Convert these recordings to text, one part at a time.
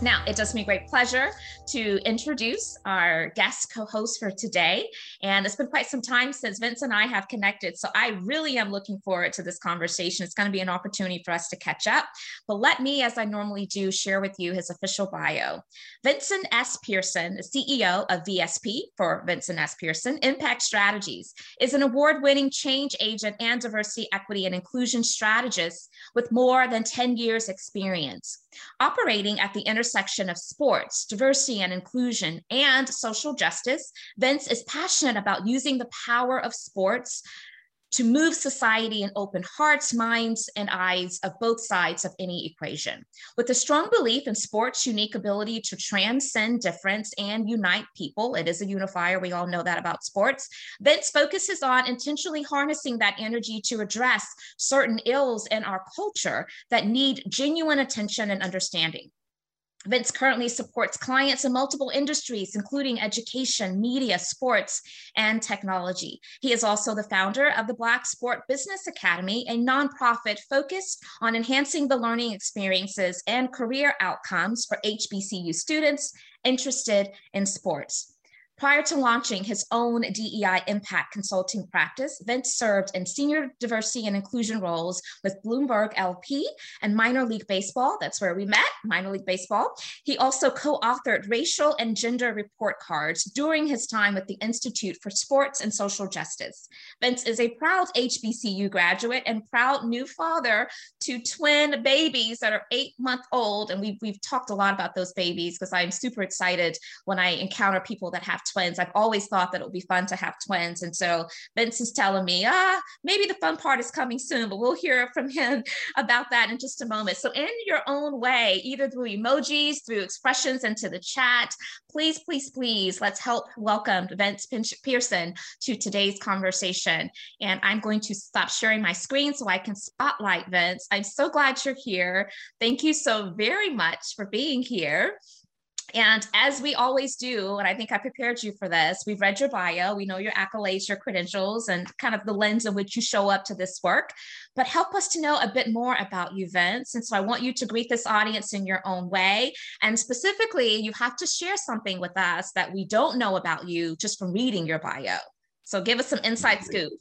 Now, it does me great pleasure to introduce our guest co host for today. And it's been quite some time since Vince and I have connected. So I really am looking forward to this conversation. It's going to be an opportunity for us to catch up. But let me, as I normally do, share with you his official bio. Vincent S. Pierson, the CEO of VSP for Vincent S. Pierson Impact Strategies, is an award winning change agent and diversity, equity, and inclusion strategist with more than 10 years' experience. Operating at the intersection of sports, diversity and inclusion, and social justice, Vince is passionate about using the power of sports to move society and open hearts, minds, and eyes of both sides of any equation. With a strong belief in sports' unique ability to transcend difference and unite people, it is a unifier. We all know that about sports. Vince focuses on intentionally harnessing that energy to address certain ills in our culture that need genuine attention and understanding. Vince currently supports clients in multiple industries, including education, media, sports, and technology. He is also the founder of the Black Sport Business Academy, a nonprofit focused on enhancing the learning experiences and career outcomes for HBCU students interested in sports. Prior to launching his own DEI impact consulting practice, Vince served in senior diversity and inclusion roles with Bloomberg LP and minor league baseball. That's where we met, minor league baseball. He also co authored racial and gender report cards during his time with the Institute for Sports and Social Justice. Vince is a proud HBCU graduate and proud new father to twin babies that are eight month old. And we've, we've talked a lot about those babies because I'm super excited when I encounter people that have twins. I've always thought that it would be fun to have twins. And so Vince is telling me, ah, maybe the fun part is coming soon, but we'll hear from him about that in just a moment. So, in your own way, either through emojis, through expressions into the chat, please, please, please, let's help welcome Vince Pierson to today's conversation. And I'm going to stop sharing my screen so I can spotlight Vince. I'm so glad you're here. Thank you so very much for being here. And as we always do, and I think I prepared you for this, we've read your bio, we know your accolades, your credentials, and kind of the lens in which you show up to this work. But help us to know a bit more about you, Vince. And so I want you to greet this audience in your own way. And specifically, you have to share something with us that we don't know about you just from reading your bio. So give us some inside scoop.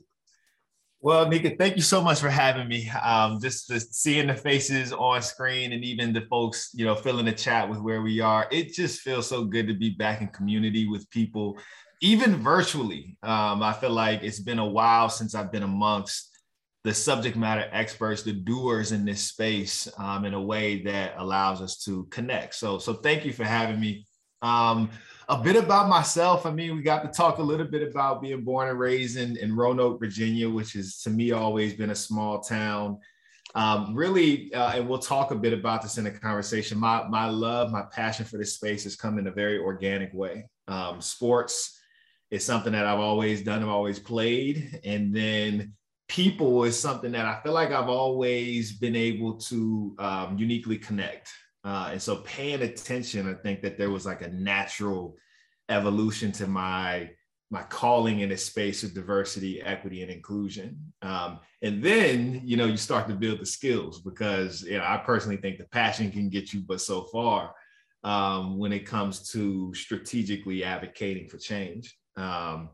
Well, Nika, thank you so much for having me. Um, just, just seeing the faces on screen and even the folks, you know, filling the chat with where we are. It just feels so good to be back in community with people, even virtually. Um, I feel like it's been a while since I've been amongst the subject matter experts, the doers in this space, um, in a way that allows us to connect. So, so thank you for having me. Um, a bit about myself. I mean, we got to talk a little bit about being born and raised in, in Roanoke, Virginia, which is to me always been a small town. Um, really, uh, and we'll talk a bit about this in the conversation. My, my love, my passion for this space has come in a very organic way. Um, sports is something that I've always done, I've always played. And then people is something that I feel like I've always been able to um, uniquely connect. Uh, and so paying attention, I think that there was like a natural evolution to my my calling in a space of diversity, equity, and inclusion. Um, and then, you know, you start to build the skills because, you know, I personally think the passion can get you but so far um, when it comes to strategically advocating for change. Um,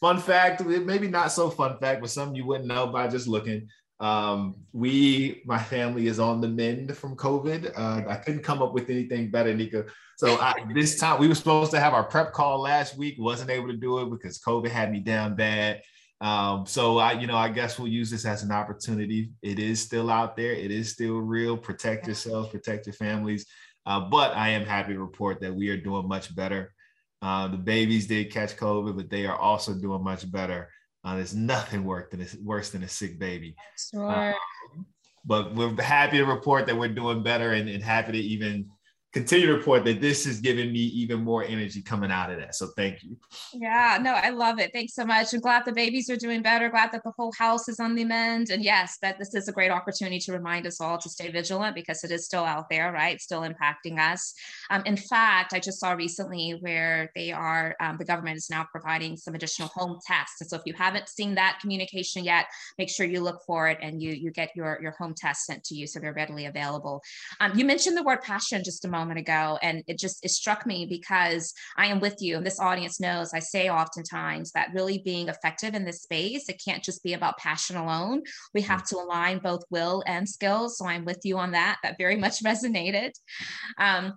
fun fact, maybe not so fun fact, but something you wouldn't know by just looking. Um, we, my family is on the mend from COVID. Uh, I couldn't come up with anything better, Nika. So I, this time we were supposed to have our prep call last week, wasn't able to do it because COVID had me down bad. Um, so I, you know, I guess we'll use this as an opportunity. It is still out there. It is still real. Protect yourselves, protect your families. Uh, but I am happy to report that we are doing much better. Uh, the babies did catch COVID, but they are also doing much better. Uh, there's nothing worse than a, worse than a sick baby. Sure. Um, but we're happy to report that we're doing better and, and happy to even continue to report that this is giving me even more energy coming out of that. So thank you. Yeah, no, I love it. Thanks so much. I'm glad the babies are doing better. Glad that the whole house is on the mend. And yes, that this is a great opportunity to remind us all to stay vigilant because it is still out there, right? Still impacting us. Um, in fact, I just saw recently where they are, um, the government is now providing some additional home tests. And so if you haven't seen that communication yet, make sure you look for it and you you get your your home test sent to you so they're readily available. Um, you mentioned the word passion just a moment moment ago. And it just, it struck me because I am with you. And this audience knows I say oftentimes that really being effective in this space, it can't just be about passion alone. We have to align both will and skills. So I'm with you on that. That very much resonated. Um,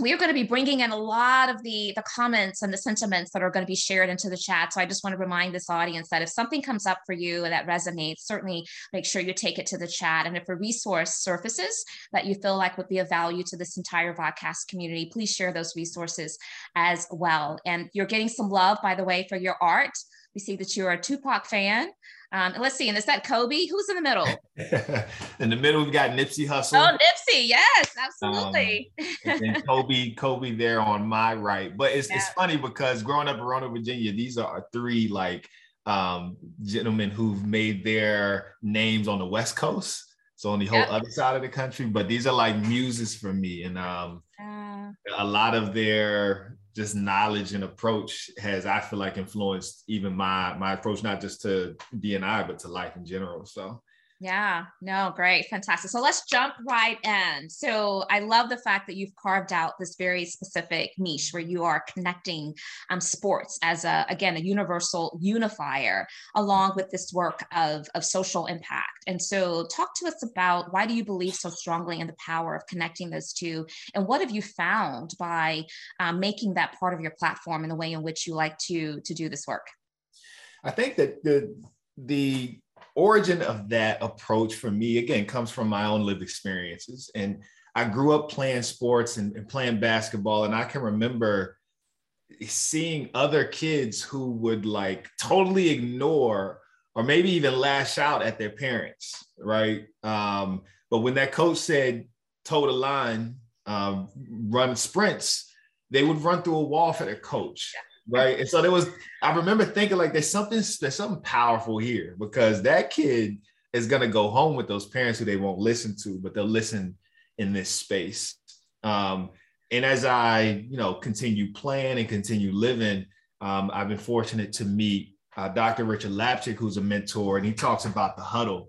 we are going to be bringing in a lot of the the comments and the sentiments that are going to be shared into the chat. So i just want to remind this audience that if something comes up for you that resonates certainly make sure you take it to the chat. And if a resource surfaces that you feel like would be of value to this entire vodcast community please share those resources as well. And you're getting some love by the way for your art we see that you're a tupac fan um, and let's see, and is that Kobe? Who's in the middle? in the middle, we've got Nipsey Hussle. Oh, Nipsey, yes, absolutely. Um, and Kobe, Kobe there on my right. But it's, yeah. it's funny because growing up in Roanoke, Virginia, these are three like um, gentlemen who've made their names on the West Coast. So on the whole yep. other side of the country, but these are like muses for me. And um, uh, a lot of their just knowledge and approach has I feel like influenced even my my approach not just to DNI but to life in general. So yeah, no, great, fantastic. So let's jump right in. So I love the fact that you've carved out this very specific niche where you are connecting um, sports as a again a universal unifier along with this work of, of social impact. And so talk to us about why do you believe so strongly in the power of connecting those two, and what have you found by um, making that part of your platform and the way in which you like to to do this work? I think that the the origin of that approach for me, again, comes from my own lived experiences. And I grew up playing sports and, and playing basketball. And I can remember seeing other kids who would like totally ignore or maybe even lash out at their parents, right? Um, but when that coach said toe the line, um, run sprints, they would run through a wall for their coach right? And so there was, I remember thinking like there's something, there's something powerful here because that kid is gonna go home with those parents who they won't listen to, but they'll listen in this space. Um, and as I, you know, continue playing and continue living, um, I've been fortunate to meet uh, Dr. Richard Lapchick, who's a mentor, and he talks about the huddle.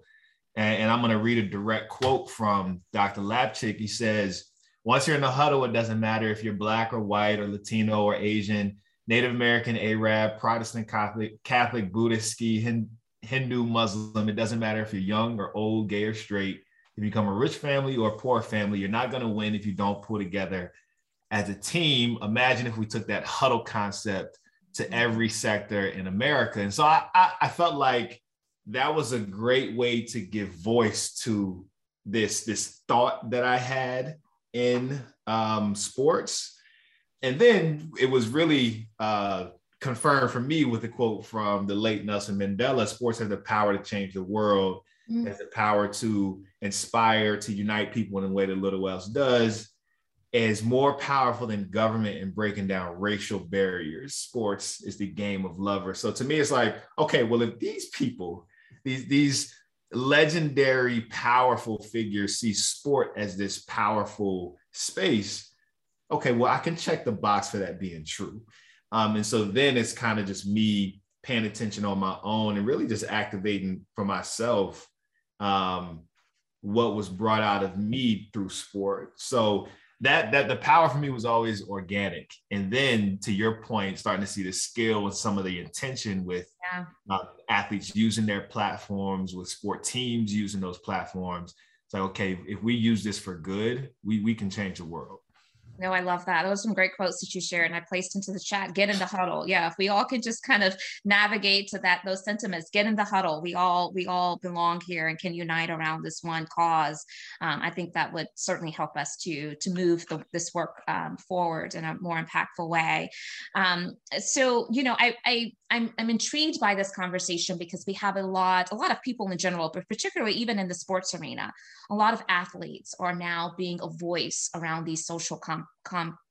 And, and I'm going to read a direct quote from Dr. Lapchick. He says, Once you're in the huddle, it doesn't matter if you're Black or white or Latino or Asian. Native American, Arab, Protestant, Catholic, Catholic, Buddhist, Sikh, Hindu, Muslim. It doesn't matter if you're young or old, gay or straight. If you come a rich family or a poor family, you're not going to win if you don't pull together as a team. Imagine if we took that huddle concept to every sector in America. And so I, I, I felt like that was a great way to give voice to this, this thought that I had in um, sports and then it was really uh, confirmed for me with a quote from the late Nelson Mandela sports has the power to change the world, mm-hmm. has the power to inspire, to unite people in a way that little else does, is more powerful than government in breaking down racial barriers. Sports is the game of lovers. So to me, it's like, okay, well, if these people, these, these legendary, powerful figures see sport as this powerful space, okay, well, I can check the box for that being true. Um, and so then it's kind of just me paying attention on my own and really just activating for myself um, what was brought out of me through sport. So that that the power for me was always organic. And then to your point, starting to see the skill and some of the intention with yeah. uh, athletes using their platforms, with sport teams using those platforms. It's like, okay, if we use this for good, we, we can change the world. No, I love that. Those are some great quotes that you shared and I placed into the chat. Get in the huddle. Yeah, if we all could just kind of navigate to that those sentiments, get in the huddle. We all we all belong here and can unite around this one cause. Um, I think that would certainly help us to to move the, this work um, forward in a more impactful way. Um, so you know, I, I I'm I'm intrigued by this conversation because we have a lot a lot of people in general, but particularly even in the sports arena, a lot of athletes are now being a voice around these social concepts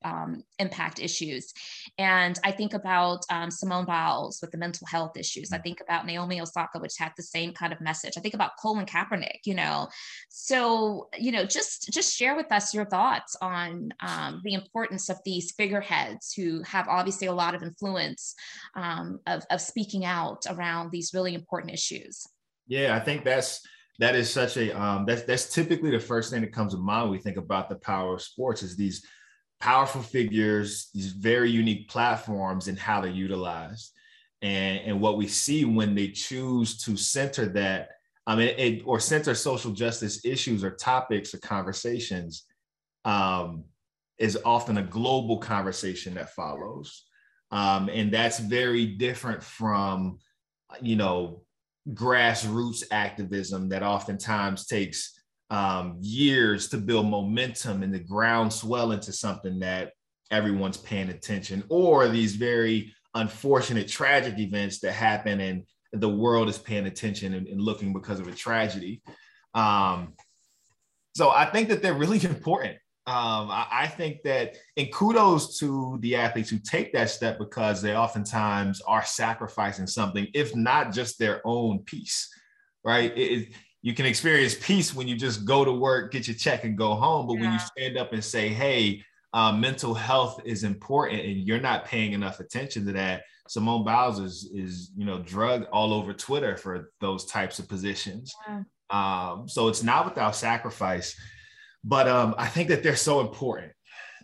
um, impact issues. And I think about um, Simone Biles with the mental health issues. I mm. think about Naomi Osaka, which had the same kind of message. I think about Colin Kaepernick, you know. So, you know, just just share with us your thoughts on um, the importance of these figureheads who have obviously a lot of influence um, of, of speaking out around these really important issues. Yeah, I think that's that is such a um, that's that's typically the first thing that comes to mind when we think about the power of sports is these powerful figures, these very unique platforms and how they're utilized. And, and what we see when they choose to center that, I mean, it, or center social justice issues or topics or conversations um, is often a global conversation that follows. Um, and that's very different from, you know, grassroots activism that oftentimes takes um, years to build momentum and the ground swell into something that everyone's paying attention, or these very unfortunate tragic events that happen and the world is paying attention and, and looking because of a tragedy. Um, so I think that they're really important. Um, I, I, think that, and kudos to the athletes who take that step because they oftentimes are sacrificing something, if not just their own peace, right? It, you can experience peace when you just go to work, get your check, and go home. But yeah. when you stand up and say, "Hey, uh, mental health is important," and you're not paying enough attention to that, Simone Biles is is you know drugged all over Twitter for those types of positions. Yeah. Um, so it's not without sacrifice, but um, I think that they're so important.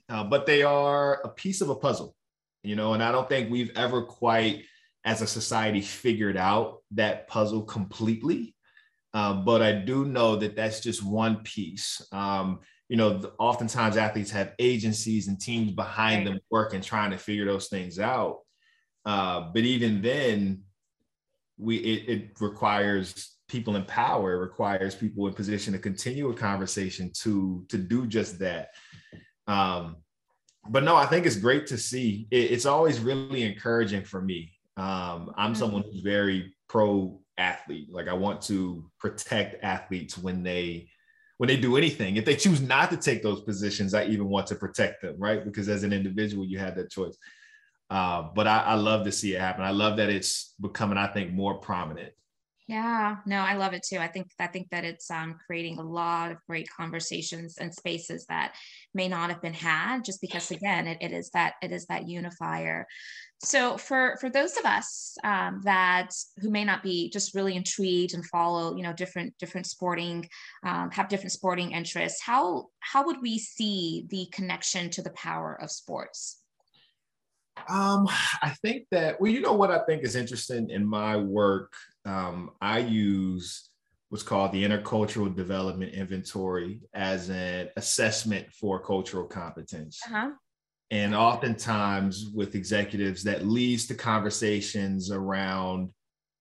Uh, but they are a piece of a puzzle, you know, and I don't think we've ever quite, as a society, figured out that puzzle completely. Um, but I do know that that's just one piece. Um, you know, oftentimes athletes have agencies and teams behind them working, trying to figure those things out. Uh, but even then, we it, it, requires people in power. It requires people in position to continue a conversation to to do just that. Um, but no, I think it's great to see. It, it's always really encouraging for me. Um, I'm mm-hmm. someone who's very pro athlete. Like I want to protect athletes when they when they do anything. If they choose not to take those positions, I even want to protect them, right? Because as an individual, you have that choice. Uh, but I, I love to see it happen. I love that it's becoming, I think, more prominent. Yeah, no, I love it too. I think I think that it's um, creating a lot of great conversations and spaces that may not have been had just because again, it, it is that it is that unifier. So for for those of us um, that who may not be just really intrigued and follow, you know, different different sporting, um, have different sporting interests, how how would we see the connection to the power of sports? Um, I think that well, you know what I think is interesting in my work. Um, I use what's called the intercultural development inventory as an assessment for cultural competence. Uh-huh. And oftentimes with executives, that leads to conversations around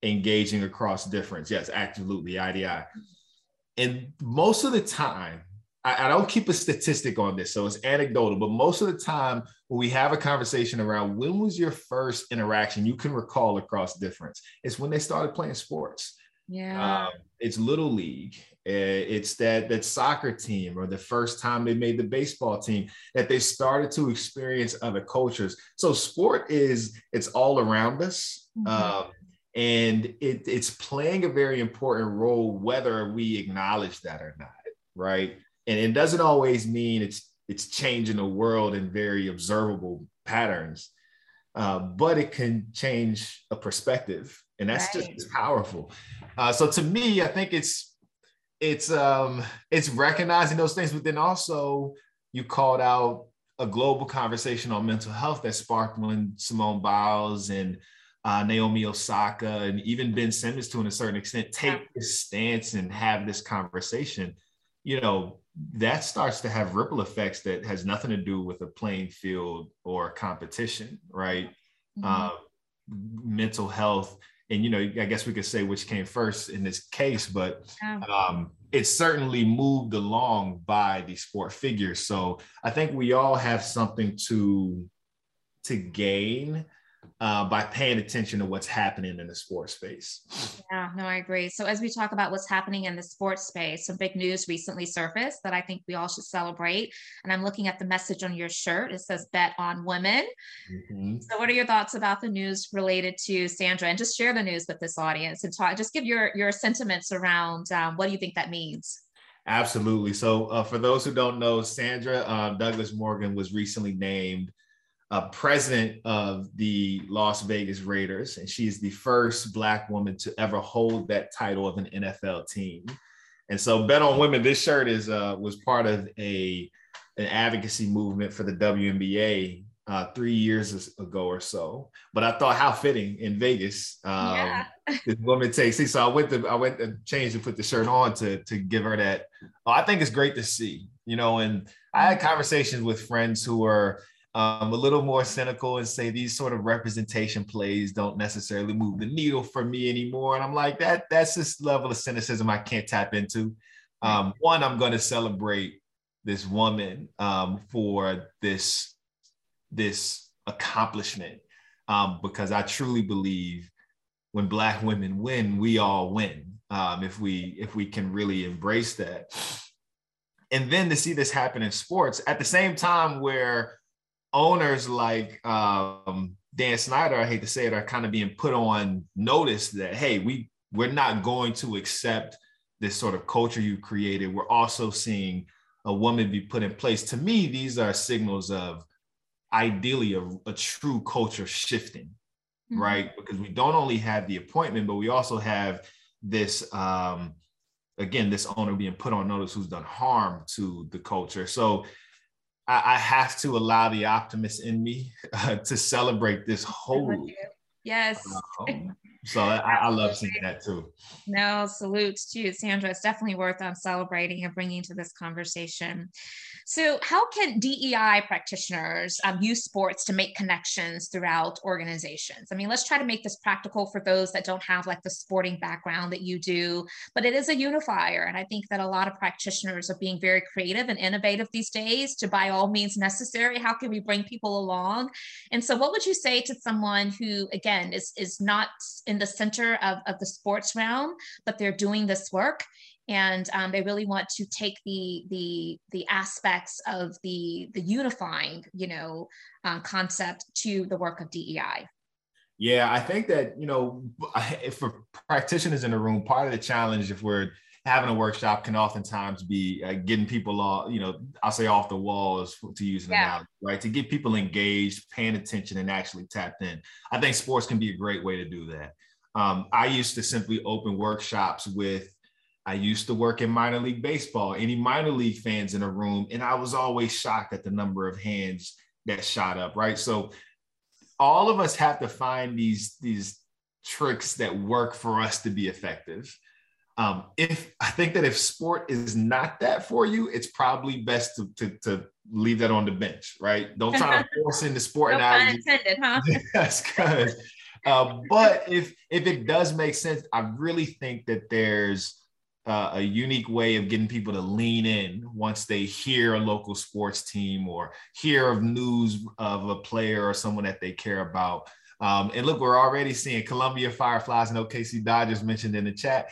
engaging across difference. Yes, absolutely, IDI. And most of the time, I, I, don't keep a statistic on this, so it's anecdotal, but most of the time when we have a conversation around when was your first interaction you can recall across difference, it's when they started playing sports. Yeah. Um, it's little league. Eh, it's that that soccer team or the first time they made the baseball team that they started to experience other cultures. So sport is it's all around us. Mm-hmm. Um, and it, it's playing a very important role whether we acknowledge that or not, right? And it doesn't always mean it's it's changing the world in very observable patterns, uh, but it can change a perspective, and that's right. just powerful. Uh, so to me, I think it's it's um it's recognizing those things, but then also you called out a global conversation on mental health that sparked when Simone Biles and uh, Naomi Osaka and even Ben Simmons to a certain extent take this stance and have this conversation. You know, that starts to have ripple effects that has nothing to do with a playing field or competition, right? Mm-hmm. Uh, mental health and you know i guess we could say which came first in this case but um, it certainly moved along by the sport figures. So i think we all have something to to gain uh, by paying attention to what's happening in the sports space. Yeah, no, I agree. So as we talk about what's happening in the sports space, some big news recently surfaced that I think we all should celebrate. And I'm looking at the message on your shirt. It says "Bet on Women." Mm-hmm. So, what are your thoughts about the news related to Sandra? And just share the news with this audience and talk. Just give your your sentiments around um, what do you think that means. Absolutely. So, uh, for those who don't know, Sandra uh, Douglass Morgan was recently named uh, president of the Las Vegas Raiders, and she is the first Black woman to ever hold that title of an NFL team. And so, Bet on Women. This shirt is uh, was part of a an advocacy movement for the WNBA uh, three years ago or so. But I thought how fitting in Vegas. Um, yeah. this woman takes. See, so I went to I went to change and put the shirt on to to give her that. Oh, I think it's great to see, you know. And I had conversations with friends who are um, a little more cynical and say these sort of representation plays don't necessarily move the needle for me anymore. And I'm like, that that's this level of cynicism I can't tap into. Um, one, I'm going to celebrate this woman um, for this this accomplishment um, because I truly believe when Black women win, we all win. Um, if we if we can really embrace that, and then to see this happen in sports at the same time where owners like um, Dan Snyder, I hate to say it, are kind of being put on notice that hey, we we're not going to accept this sort of culture you created. We're also seeing a woman be put in place. To me, these are signals of ideally a, a true culture shifting, mm-hmm. right? Because we don't only have the appointment, but we also have this um, again, this owner being put on notice who's done harm to the culture. So I, I have to allow the optimist in me uh, to celebrate this whole. Yes. Um, so I, I, love seeing that too. No, salute to you, Sandra. It's definitely worth um, celebrating and bringing to this conversation. So, how can DEI practitioners um, use sports to make connections throughout organizations? I mean, let's try to make this practical for those that don't have like the sporting background that you do, but it is a unifier. And I think that a lot of practitioners are being very creative and innovative these days to, by all means necessary, how can we bring people along? And so, what would you say to someone who, again, is, is not in the center of, of the sports realm, but they're doing this work? and um, they really want to take the the the aspects of the the unifying you know um, concept to the work of DEI. Yeah, I think that you know, for practitioners in the room, part of the challenge if we're having a workshop can oftentimes be uh, getting people off, you know, I'll say off the walls to use an yeah. analogy, right? To get people engaged, paying attention, and actually tapped in. I think sports can be a great way to do that. Um, I used to simply open workshops with I used to work in minor league baseball, any minor league fans in a room, and I was always shocked at the number of hands that shot up, right? So all of us have to find these, these tricks that work for us to be effective. Um, if I think that if sport is not that for you, it's probably best to, to, to leave that on the bench, right? Don't try to force into sport no analogy. Intended, huh? yes, good. Uh, but if if it does make sense, I really think that there's uh, a unique way of getting people to lean in once they hear a local sports team or hear of news of a player or someone that they care about. Um, and look, we're already seeing Columbia Fireflies and OKC Dodgers mentioned in the chat.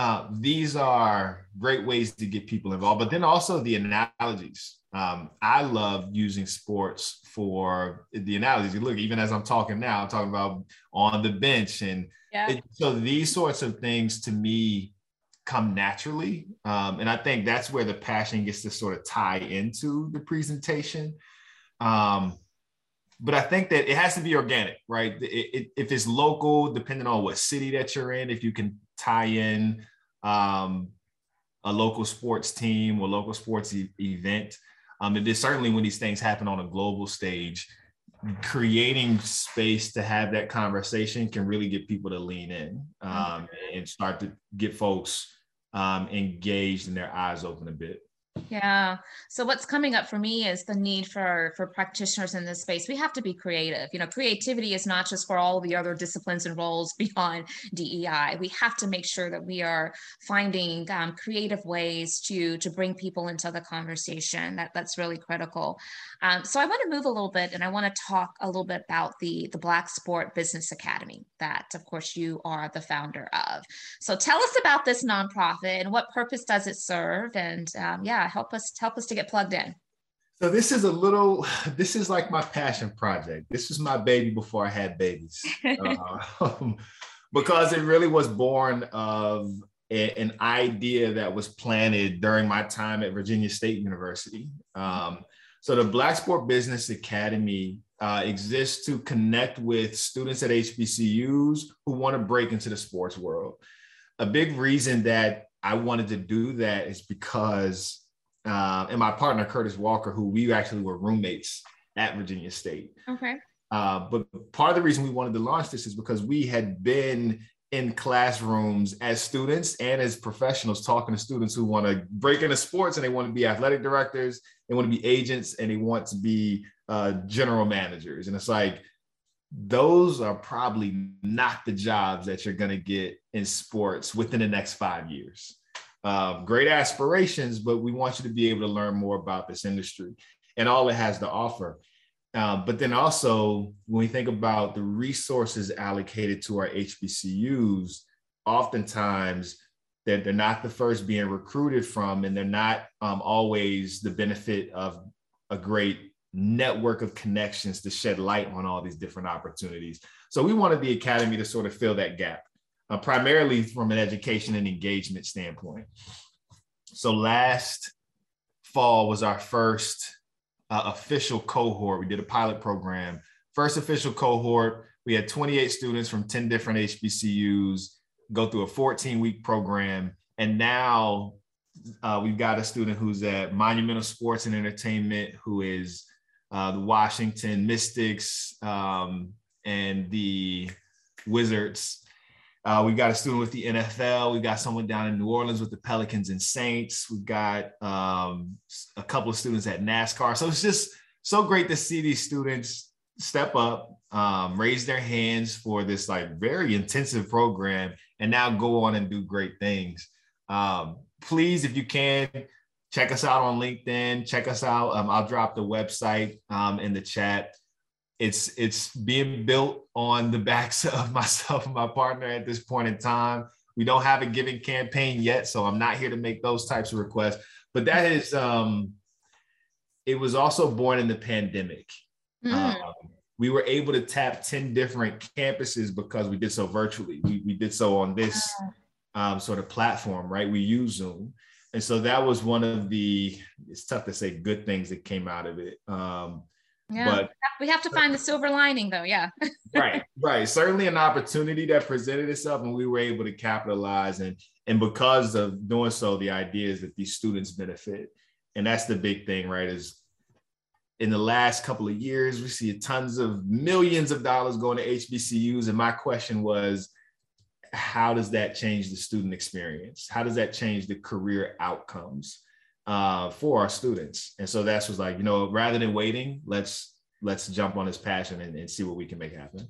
Uh, these are great ways to get people involved, but then also the analogies. Um, I love using sports for the analogies. You look, even as I'm talking now, I'm talking about on the bench, and yeah. it, so these sorts of things to me come naturally. Um, and I think that's where the passion gets to sort of tie into the presentation. Um, but I think that it has to be organic, right? It, it, if it's local, depending on what city that you're in, if you can tie in um, a local sports team or local sports e- event, um, it is certainly when these things happen on a global stage, creating space to have that conversation can really get people to lean in um, and start to get folks um, engaged and their eyes open a bit. Yeah. So what's coming up for me is the need for for practitioners in this space. We have to be creative. You know, creativity is not just for all the other disciplines and roles beyond DEI. We have to make sure that we are finding um, creative ways to to bring people into the conversation. That that's really critical. Um, so I want to move a little bit, and I want to talk a little bit about the the Black Sport Business Academy that, of course, you are the founder of. So tell us about this nonprofit and what purpose does it serve, and um, yeah help us help us to get plugged in. So this is a little, this is like my passion project. This was my baby before I had babies, uh, because it really was born of a, an idea that was planted during my time at Virginia State University. Um, so the Black Sport Business Academy uh, exists to connect with students at HBCUs who want to break into the sports world. A big reason that I wanted to do that is because uh, and my partner Curtis Walker, who we actually were roommates at Virginia State. Okay. Uh, but part of the reason we wanted to launch this is because we had been in classrooms as students and as professionals talking to students who want to break into sports and they want to be athletic directors, they want to be agents, and they want to be uh, general managers. And it's like, those are probably not the jobs that you're going to get in sports within the next five years uh, great aspirations, but we want you to be able to learn more about this industry and all it has to offer. Uh, but then also, when we think about the resources allocated to our HBCUs, oftentimes they're, they're not the first being recruited from, and they're not um, always the benefit of a great network of connections to shed light on all these different opportunities. So we wanted the academy to sort of fill that gap uh, primarily from an education and engagement standpoint. So last fall was our first uh, official cohort. We did a pilot program. First official cohort, we had 28 students from 10 different HBCUs go through a 14 week program. And now uh, we've got a student who's at Monumental Sports and Entertainment, who is uh, the Washington Mystics um, and the Wizards. Uh, we got a student with the NFL. We've got someone down in New Orleans with the Pelicans and Saints. We've got um, a couple of students at NASCAR. So it's just so great to see these students step up, um, raise their hands for this like very intensive program, and now go on and do great things. Um, please, if you can, check us out on LinkedIn. Check us out. Um, I'll drop the website um, in the chat it's it's being built on the backs of myself and my partner at this point in time. We don't have a giving campaign yet, so I'm not here to make those types of requests. But that is um it was also born in the pandemic. Mm. Um, we were able to tap 10 different campuses because we did so virtually. We, we did so on this um, sort of platform, right? We use Zoom. And so that was one of the, it's tough to say good things that came out of it. Um, yeah, but we have to find the silver lining though. Yeah. right, right. Certainly an opportunity that presented itself and we were able to capitalize and and because of doing so, the idea is that these students benefit. And that's the big thing, right? Is in the last couple of years, we see tons of millions of dollars going to HBCUs. And my question was, how does that change the student experience? How does that change the career outcomes? Uh, for our students. And so that's was like, you know, rather than waiting, let's let's jump on this passion and, and see what we can make happen.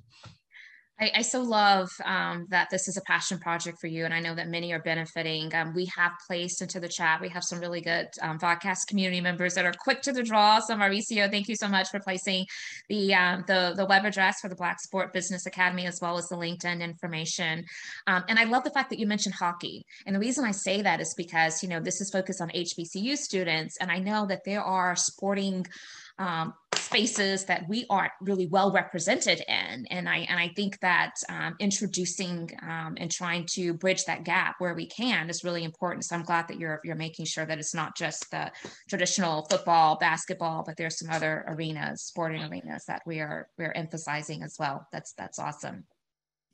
I, I so love um, that this is a passion project for you, and I know that many are benefiting. Um, we have placed into the chat. We have some really good um, podcast community members that are quick to the draw. So Mauricio, thank you so much for placing the um, the the web address for the Black Sport Business Academy as well as the LinkedIn information. Um, and I love the fact that you mentioned hockey. And the reason I say that is because you know this is focused on HBCU students, and I know that there are sporting um, spaces that we aren't really well represented in. And I and I think that um, introducing um, and trying to bridge that gap where we can is really important. So I'm glad that you're you're making sure that it's not just the traditional football, basketball, but there's some other arenas, sporting arenas that we are we're emphasizing as well. That's that's awesome.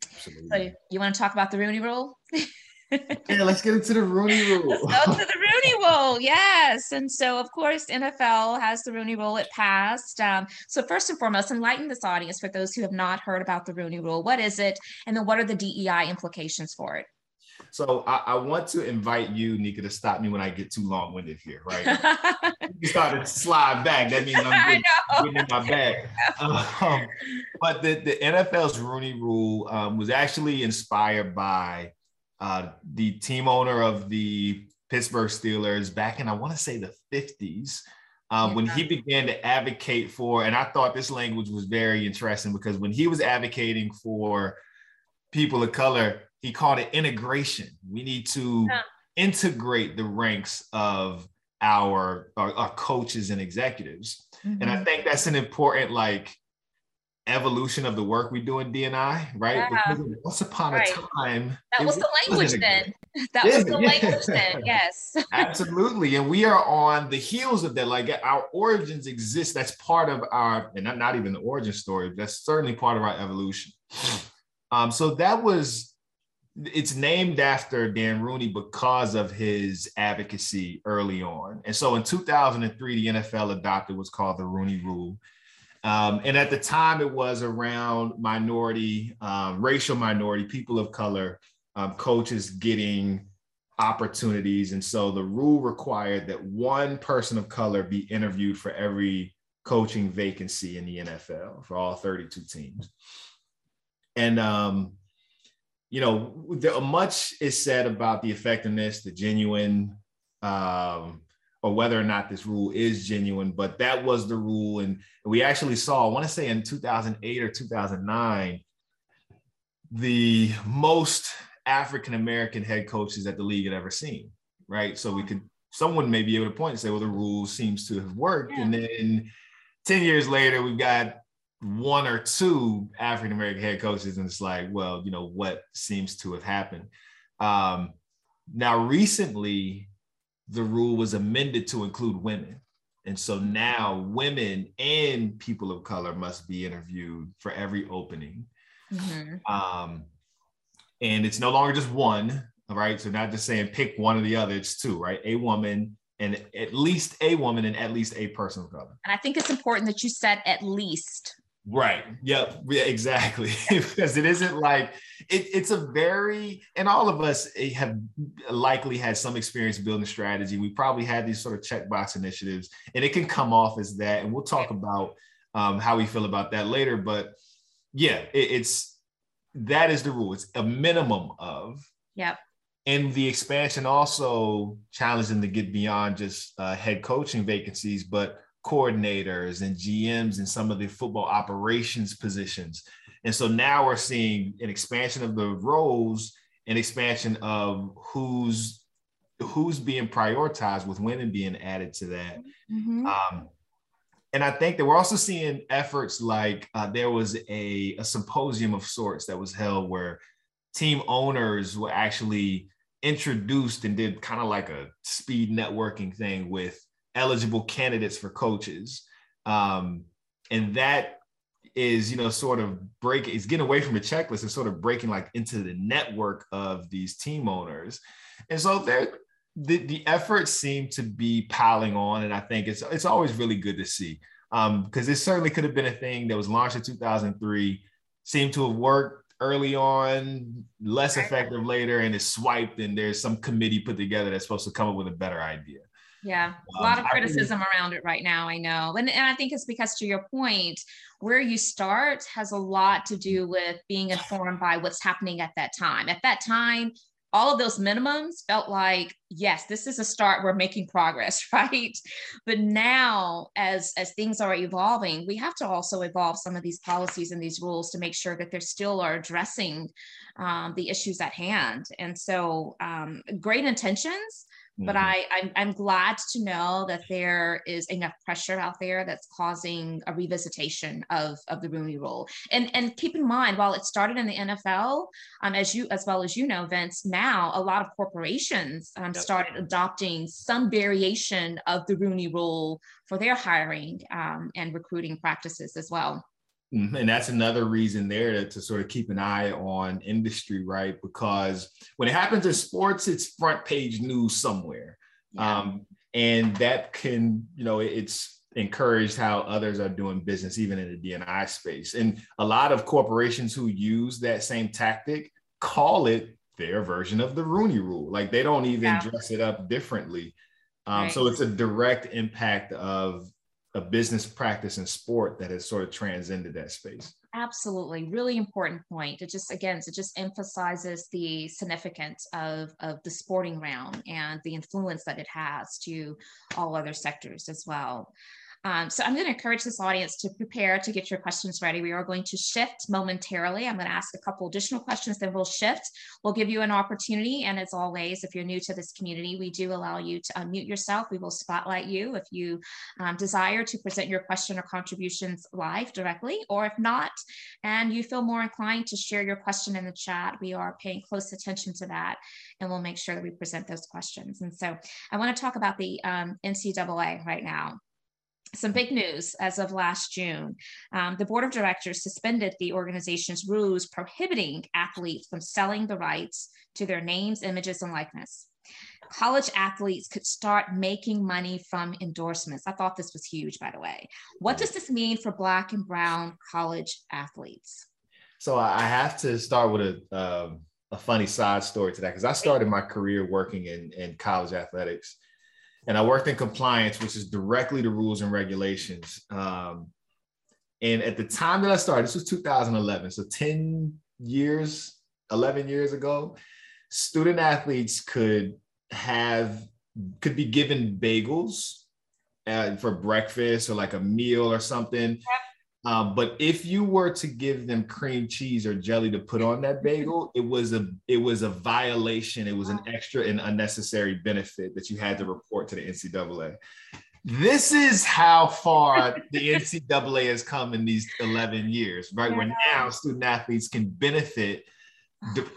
Absolutely. So you want to talk about the Rooney Rule? yeah, let's get into the Rooney Rule. let's go to the Rooney Rule. Yes, and so of course NFL has the Rooney Rule. It passed. Um, so first and foremost, enlighten this audience for those who have not heard about the Rooney Rule. What is it, and then what are the DEI implications for it? So I, I, want to invite you, Nika, to stop me when I get too long-winded here, right? you start to slide back. That means I'm getting, getting in my bag. Um, but the, the NFL's Rooney Rule um, was actually inspired by uh, the team owner of the Pittsburgh Steelers back in, I want to say, the 50s. Um, yeah. When he began to advocate for, and I thought this language was very interesting because when he was advocating for people of color, he called it integration. We need to yeah. integrate the ranks of our, our, our coaches and executives. Mm-hmm. And I mm-hmm. think that's an important like evolution of the work we do in DNI, right? Yeah. Because once upon right. a time, that was the language then. That yeah, was the yeah. language then. Yes, absolutely. And we are on the heels of that. Like our origins exist. That's part of our, and not, not even the origin story. That's certainly part of our evolution. Um, so that was it's named after Dan Rooney because of his advocacy early on. And so in 2003, the NFL adopted what's called the Rooney Rule. Um, and at the time, it was around minority, um, racial minority, people of color, um, coaches getting opportunities. And so the rule required that one person of color be interviewed for every coaching vacancy in the NFL for all 32 teams. And um, you know, there, much is said about the effectiveness, the genuine, um, or whether or not this rule is genuine, but that was the rule. And we actually saw, I want to say in 2008 or 2009, the most African American head coaches that the league had ever seen, right? So we could, someone may be able to point and say, well, the rule seems to have worked. Yeah. And then 10 years later, we've got one or two African American head coaches, and it's like, well, you know, what seems to have happened. Um, now, recently, the rule was amended to include women. And so now women and people of color must be interviewed for every opening. Mm-hmm. Um, and it's no longer just one, right? So not just saying pick one or the other, it's two, right? A woman and at least a woman and at least a person of color. And I think it's important that you said at least Right. Yep. Yeah, exactly. because it isn't like it, it's a very and all of us eh, have likely had some experience building strategy. We probably had these sort of checkbox initiatives, and it can come off as that. And we'll talk about um, how we feel about that later. But yeah, it, it's that is the rule. It's a minimum of. Yep. And the expansion also challenging to get beyond just uh, head coaching vacancies, but coordinators and GMs and some of the football operations positions. And so now we're seeing an expansion of the roles, an expansion of who's who's being prioritized with women being added to that. Mm-hmm. Um, and I think that we're also seeing efforts like uh, there was a, a symposium of sorts that was held where team owners were actually introduced and did kind of like a speed networking thing with eligible candidates for coaches. Um, and that is, you know, sort of break, it's getting away from the checklist and sort of breaking like into the network of these team owners. And so there, the, the efforts seem to be piling on. And I think it's, it's always really good to see because um, it certainly could have been a thing that was launched in 2003, seemed to have worked early on, less effective later, and it's swiped, and there's some committee put together that's supposed to come up with a better idea. Yeah, a lot of um, criticism around it right now, I know. And, and I think it's because, to your point, where you start has a lot to do with being informed by what's happening at that time. At that time, all of those minimums felt like yes this is a start we're making progress right but now as as things are evolving we have to also evolve some of these policies and these rules to make sure that they still are addressing um, the issues at hand and so um, great intentions but mm-hmm. I, I'm, I'm glad to know that there is enough pressure out there that's causing a revisitation of, of the Rooney Rule. And and keep in mind, while it started in the NFL, um, as you as well as you know, Vince, now a lot of corporations um, yep. started adopting some variation of the Rooney Rule for their hiring um, and recruiting practices as well. Mm-hmm. And that's another reason there to, to, sort of keep an eye on industry, right? Because when it happens in sports, it's front page news somewhere. Yeah. Um, and that can, you know, it's encouraged how others are doing business, even in the DNI space. And a lot of corporations who use that same tactic call it their version of the Rooney Rule. Like they don't even yeah. dress it up differently. Um, right. So it's a direct impact of a business practice and sport that has sort of transcended that space. Absolutely, really important point. It just again, it just emphasizes the significance of of the sporting realm and the influence that it has to all other sectors as well. Um, so I'm going to encourage this audience to prepare to get your questions ready. We are going to shift momentarily. I'm going to ask a couple additional questions, then we'll shift. We'll give you an opportunity. And as always, if you're new to this community, we do allow you to unmute yourself. We will spotlight you if you um, desire to present your question or contributions live directly, or if not, and you feel more inclined to share your question in the chat, we are paying close attention to that and we'll make sure that we present those questions. And so I want to talk about the um, NCAA right now some big news as of last June. Um, the board of directors suspended the organization's rules prohibiting athletes from selling the rights to their names, images, and likeness. College athletes could start making money from endorsements. I thought this was huge, by the way. What does this mean for Black and Brown college athletes? So I have to start with a, um, a funny side story to that because I started my career working in, in college athletics and I worked in compliance, which is directly the rules and regulations. Um, and at the time that I started, this was 2011, so 10 years, 11 years ago, student athletes could have could be given bagels uh, for breakfast or like a meal or something. Um, but if you were to give them cream cheese or jelly to put on that bagel, it was a it was a violation. It was an extra and unnecessary benefit that you had to report to the NCAA. This is how far the NCAA has come in these 11 years, right? Yeah. Where now student athletes can benefit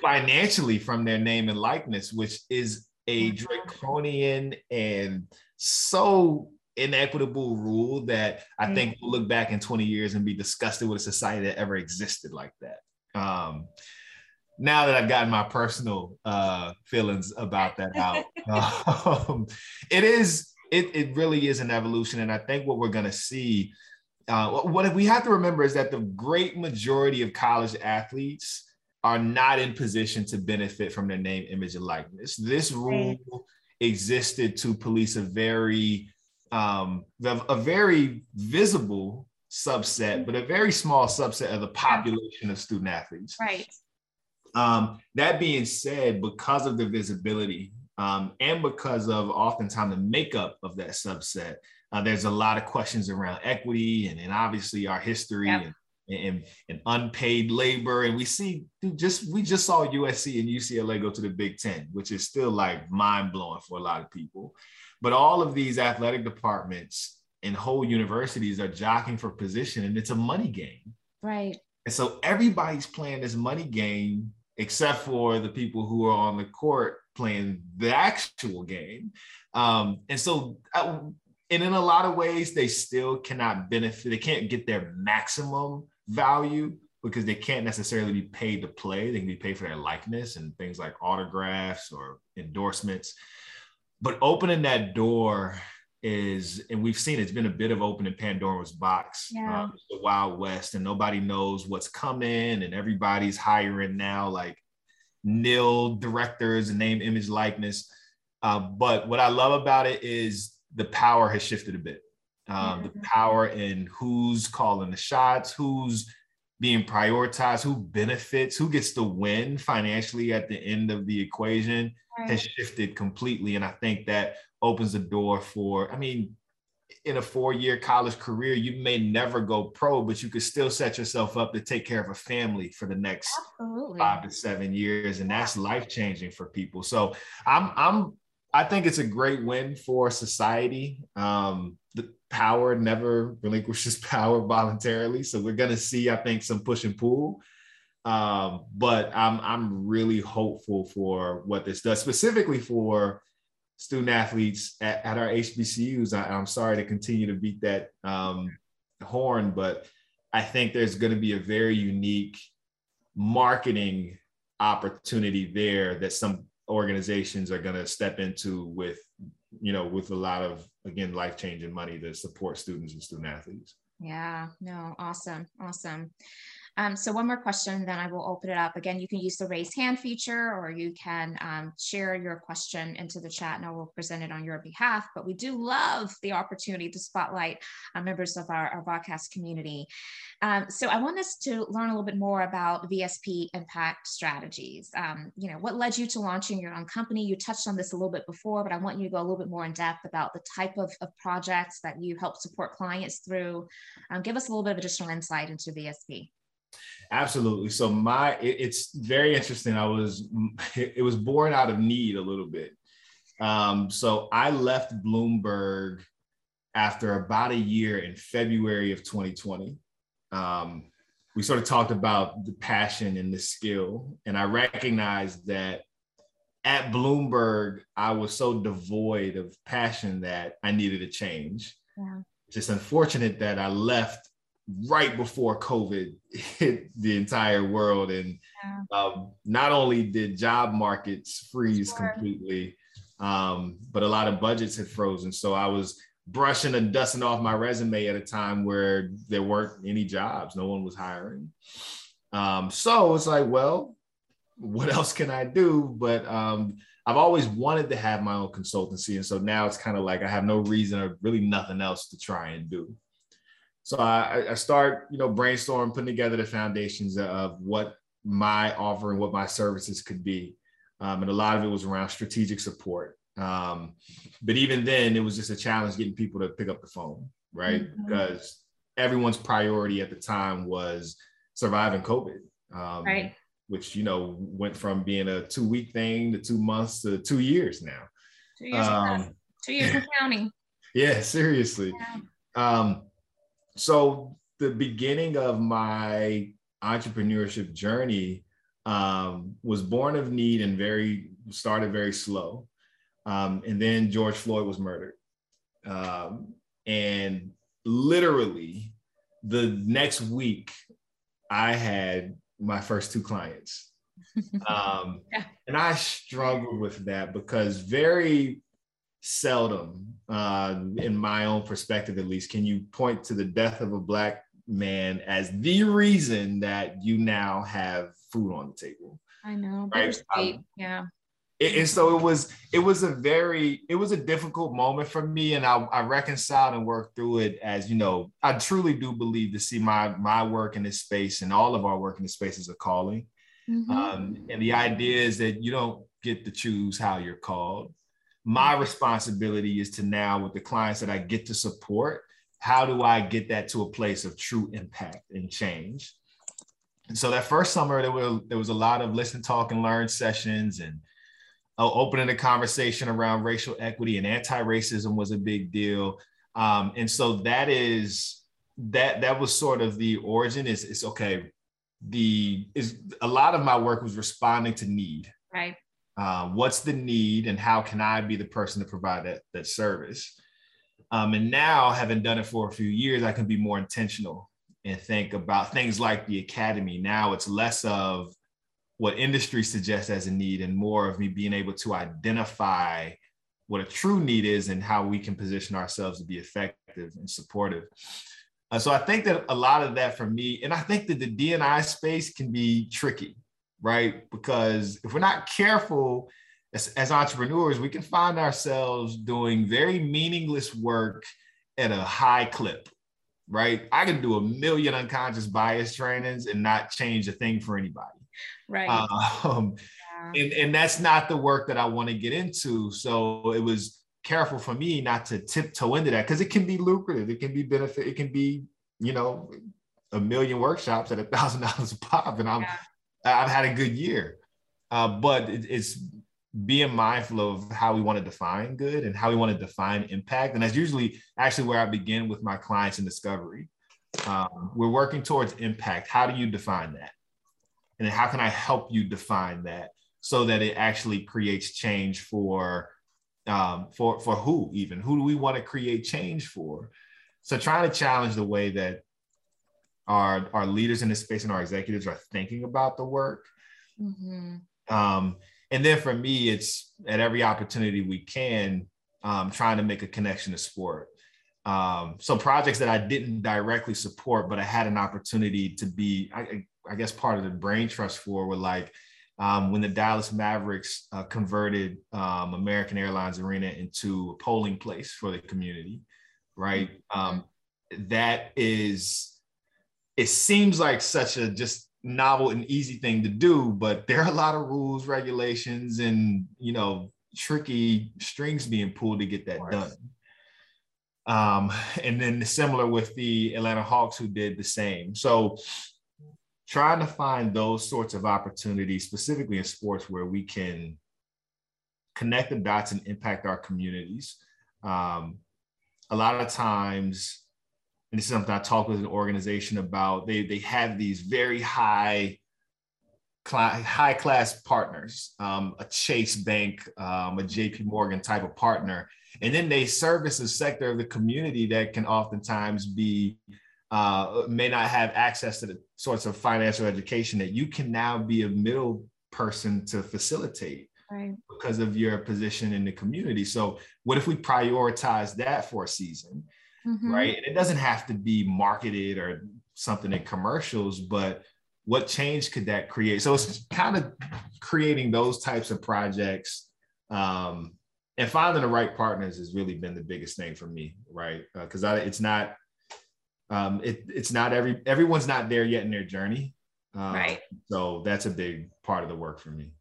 financially from their name and likeness, which is a mm-hmm. draconian and so inequitable rule that I mm. think we'll look back in 20 years and be disgusted with a society that ever existed like that. Um, now that I've gotten my personal uh, feelings about that out, um, it is it it really is an evolution, and I think what we're gonna see. Uh, what we have to remember is that the great majority of college athletes are not in position to benefit from their name, image, and likeness. This rule existed to police a very um, a very visible subset, but a very small subset of the population of student athletes. Right. Um, that being said, because of the visibility um, and because of oftentimes the makeup of that subset, uh, there's a lot of questions around equity and, and obviously our history yep. and, and, and, unpaid labor. And we see just we just saw USC and UCLA go to the Big Ten, which is still like mind blowing for a lot of people. But all of these athletic departments and whole universities are jockeying for position, and it's a money game. Right. And so everybody's playing this money game, except for the people who are on the court playing the actual game. Um, and so, uh, and in a lot of ways, they still cannot benefit. They can't get their maximum value because they can't necessarily be paid to play. They can be paid for their likeness and things like autographs or endorsements but opening that door is, and we've seen it's been a bit of opening Pandora's box, yeah. Um, the Wild West, and nobody knows what's coming, and everybody's hiring now like NIL directors and name, image, likeness. Uh, but what I love about it is the power has shifted a bit. Um, The power in who's calling the shots, who's being prioritized, who benefits, who gets to win financially at the end of the equation right. has shifted completely. And I think that opens the door for, I mean, in a four year college career, you may never go pro, but you could still set yourself up to take care of a family for the next Absolutely. five to seven years. And that's life changing for people. So I'm, I'm, I think it's a great win for society. Um, the power never relinquishes power voluntarily. So we're going to see, I think, some push and pull. Um, but I'm I'm really hopeful for what this does, specifically for student athletes at, at our HBCUs. I, am sorry to continue to beat that um, horn, but I think there's going to be a very unique marketing opportunity there that some organizations are going to step into with you know with a lot of again life changing money to support students and student athletes yeah no awesome awesome Um, so one more question, then I will open it up. Again, you can use the raise hand feature or you can um, share your question into the chat and I will present it on your behalf. But we do love the opportunity to spotlight uh, members of our, our podcast community. Um, so I want us to learn a little bit more about VSP impact strategies. Um, you know, what led you to launching your own company? You touched on this a little bit before, but I want you to go a little bit more in depth about the type of, of projects that you help support clients through. Um, give us a little bit of additional insight into VSP. Absolutely. So my, it, it's very interesting. I was, it was born out of need a little bit. Um, so I left Bloomberg after about a year in February of 2020 um, we sort of talked about the passion and the skill. And I recognized that at Bloomberg, I was so devoid of passion that I needed a change. Yeah. Just unfortunate that I left right before COVID hit the entire world. And yeah. um, not only did job markets freeze sure. completely, um, but a lot of budgets had frozen. So I was brushing and dusting off my resume at a time where there weren't any jobs, no one was hiring. Um, so it's like, well, what else can I do? But um, I've always wanted to have my own consultancy. And so now it's kind of like I have no reason or really nothing else to try and do. So I, I start, you know, brainstorm, putting together the foundations of what my offering, what my services could be. Um, and a lot of it was around strategic support. Um, but even then, it was just a challenge getting people to pick up the phone, right? Mm-hmm. Because everyone's priority at the time was surviving COVID. Um, right. Which, you know, went from being a two week thing to two months to two years now. Two years, um, two years of counting. Yeah, seriously. Yeah. Um, so the beginning of my entrepreneurship journey um, was born of need and very started very slow. Um, and then George Floyd was murdered. Um, and literally the next week, I had my first two clients. Um, yeah. And I struggled with that because very seldom, uh, in my own perspective at least, can you point to the death of a Black man as the reason that you now have food on the table. I know. Right? Um, yeah and so it was it was a very it was a difficult moment for me and I, I reconciled and worked through it as you know i truly do believe to see my my work in this space and all of our work in this space is a calling mm-hmm. um, and the idea is that you don't get to choose how you're called my responsibility is to now with the clients that i get to support how do i get that to a place of true impact and change and so that first summer there was there was a lot of listen talk and learn sessions and uh, opening the conversation around racial equity and anti-racism was a big deal. Um, and so that is that that was sort of the origin is it's okay. The is a lot of my work was responding to need. Right. Uh, what's the need and how can I be the person to provide that, that service? Um, and now, having done it for a few years, I can be more intentional and think about things like the academy. Now it's less of what industry suggests as a need and more of me being able to identify what a true need is and how we can position ourselves to be effective and supportive. Uh, so I think that a lot of that for me, and I think that the DNI space can be tricky, right? Because if we're not careful as, as entrepreneurs, we can find ourselves doing very meaningless work at a high clip, right? I can do a million unconscious bias trainings and not change a thing for anybody Right. Um, yeah. and, and that's not the work that I want to get into. So it was careful for me not to tiptoe into that because it can be lucrative. It can be benefit. It can be, you know, a million workshops at a thousand dollars a pop. And I'm, yeah. I've had a good year. Uh, but it, it's being mindful of how we want to define good and how we want to define impact. And that's usually actually where I begin with my clients in discovery. Um, we're working towards impact. How do you define that? and how can I help you define that so that it actually creates change for um, for for who even who do we want to create change for? So trying to challenge the way that our our leaders in this space and our executives are thinking about the work. Mm-hmm. Um, and then for me, it's at every opportunity we can um, trying to make a connection to sport. um, some projects that I didn't directly support, but I had an opportunity to be, I, I guess, part of the brain trust for were like um, when the Dallas Mavericks uh, converted um, American Airlines Arena into a polling place for the community, right? Um, that is, it seems like such a just novel and easy thing to do, but there are a lot of rules, regulations, and you know, tricky strings being pulled to get that done. Um, and then similar with the Atlanta Hawks, who did the same. So trying to find those sorts of opportunities, specifically in sports, where we can connect the dots and impact our communities. Um, a lot of times, and this is something I talk with an organization about, they, they have these very high high class partners, um, a Chase Bank, um, a JP Morgan type of partner. And then they service a sector of the community that can oftentimes be uh, may not have access to the sorts of financial education that you can now be a middle person to facilitate right. because of your position in the community. So, what if we prioritize that for a season, mm-hmm. right? And it doesn't have to be marketed or something in commercials, but what change could that create? So, it's kind of creating those types of projects. Um, and finding the right partners has really been the biggest thing for me, right? Because uh, it's not um, it, it's not every everyone's not there yet in their journey. Um, right. So that's a big part of the work for me.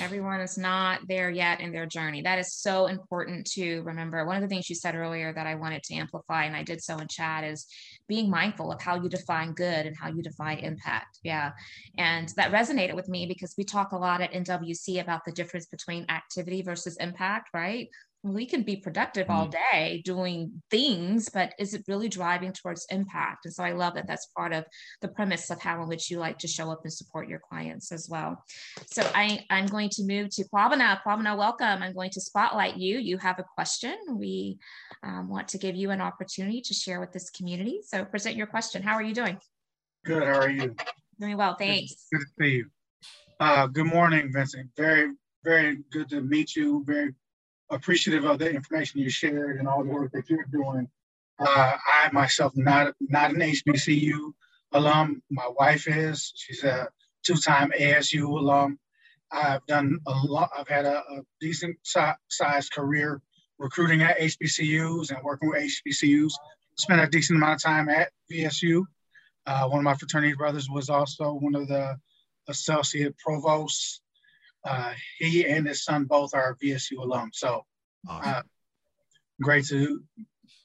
Everyone is not there yet in their journey. That is so important to remember. One of the things you said earlier that I wanted to amplify, and I did so in chat, is being mindful of how you define good and how you define impact. Yeah. And that resonated with me because we talk a lot at NWC about the difference between activity versus impact, right? We can be productive all mm-hmm. day doing things, but is it really driving towards impact? And so I love that that's part of the premise of how in which you like to show up and support your clients as well. So I, I'm going to move to Plavana. Plavana, welcome. I'm going to spotlight you. You have a question. We um, want to give you an opportunity to share with this community. So present your question. How are you doing? Good. How are you? Doing well. Thanks. Good, good to see you. Uh, good morning, Vincent. Very, very good to meet you. Very appreciative of the information you shared and all the work that you're doing. Uh, I myself not not an HBCU alum. My wife is. She's a two-time ASU alum. I've done a lot. I've had a, a decent si- sized career recruiting at HBCUs and working with HBCUs. Spent a decent amount of time at VSU. Uh, one of my fraternity brothers was also one of the associate provosts uh, he and his son both are VSU alums. So awesome. uh, great to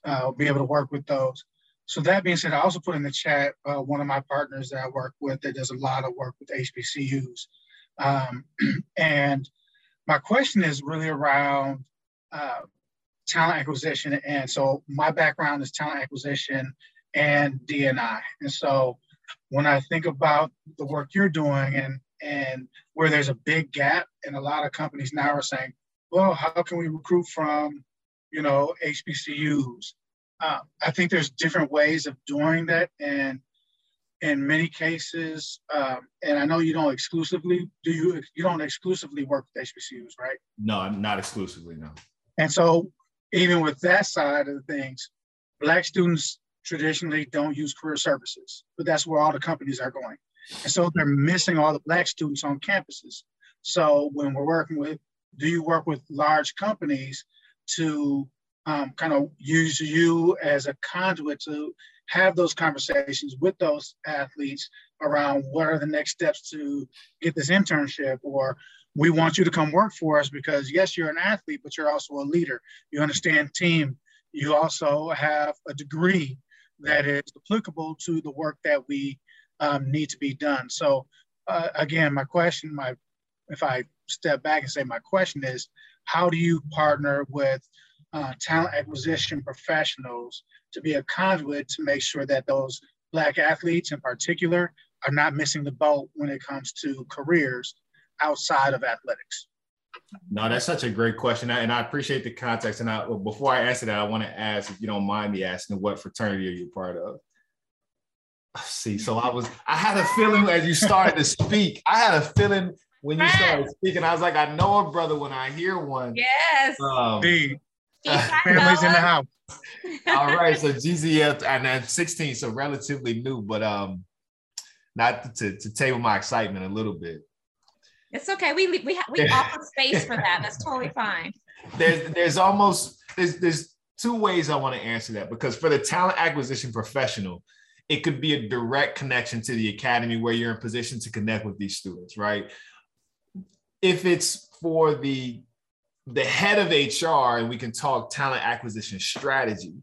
uh, be able to work with those. So that being said, I also put in the chat uh, one of my partners that I work with that does a lot of work with HBCUs. Um, and my question is really around uh, talent acquisition. And so my background is talent acquisition and DNI. And so when I think about the work you're doing and and where there's a big gap and a lot of companies now are saying well how can we recruit from you know hbcus uh, i think there's different ways of doing that and in many cases um, and i know you don't exclusively do you you don't exclusively work with hbcus right? No i'm not exclusively no. And so even with that side of things black students traditionally don't use career services but that's where all the companies are going and so they're missing all the black students on campuses. So when we're working with, do you work with large companies to um, kind of use you as a conduit to have those conversations with those athletes around what are the next steps to get this internship? Or we want you to come work for us because yes you're an athlete but you're also a leader. You understand team. You also have a degree that is applicable to the work that we um, need to be done. So uh, again, my question, my if I step back and say my question is, how do you partner with uh, talent acquisition professionals to be a conduit to make sure that those Black athletes in particular are not missing the boat when it comes to careers outside of athletics? No, that's such a great question, and I appreciate the context. And I, before I answer that, I want to ask, if you don't mind me asking, what fraternity are you part of? See, so I was, I had a feeling as you started to speak. I had a feeling when you started speaking. I was like, I know a brother when I hear one. Yes. Um, the families in the house. All right, so GZL and then 16, so relatively new, but um, not to, to table my excitement a little bit. It's okay. We we we offer space for that. That's totally fine. There's there's almost there's there's two ways I want to answer that because for the talent acquisition professional, it could be a direct connection to the academy where you're in position to connect with these students, right? If it's for the the head of HR and we can talk talent acquisition strategy,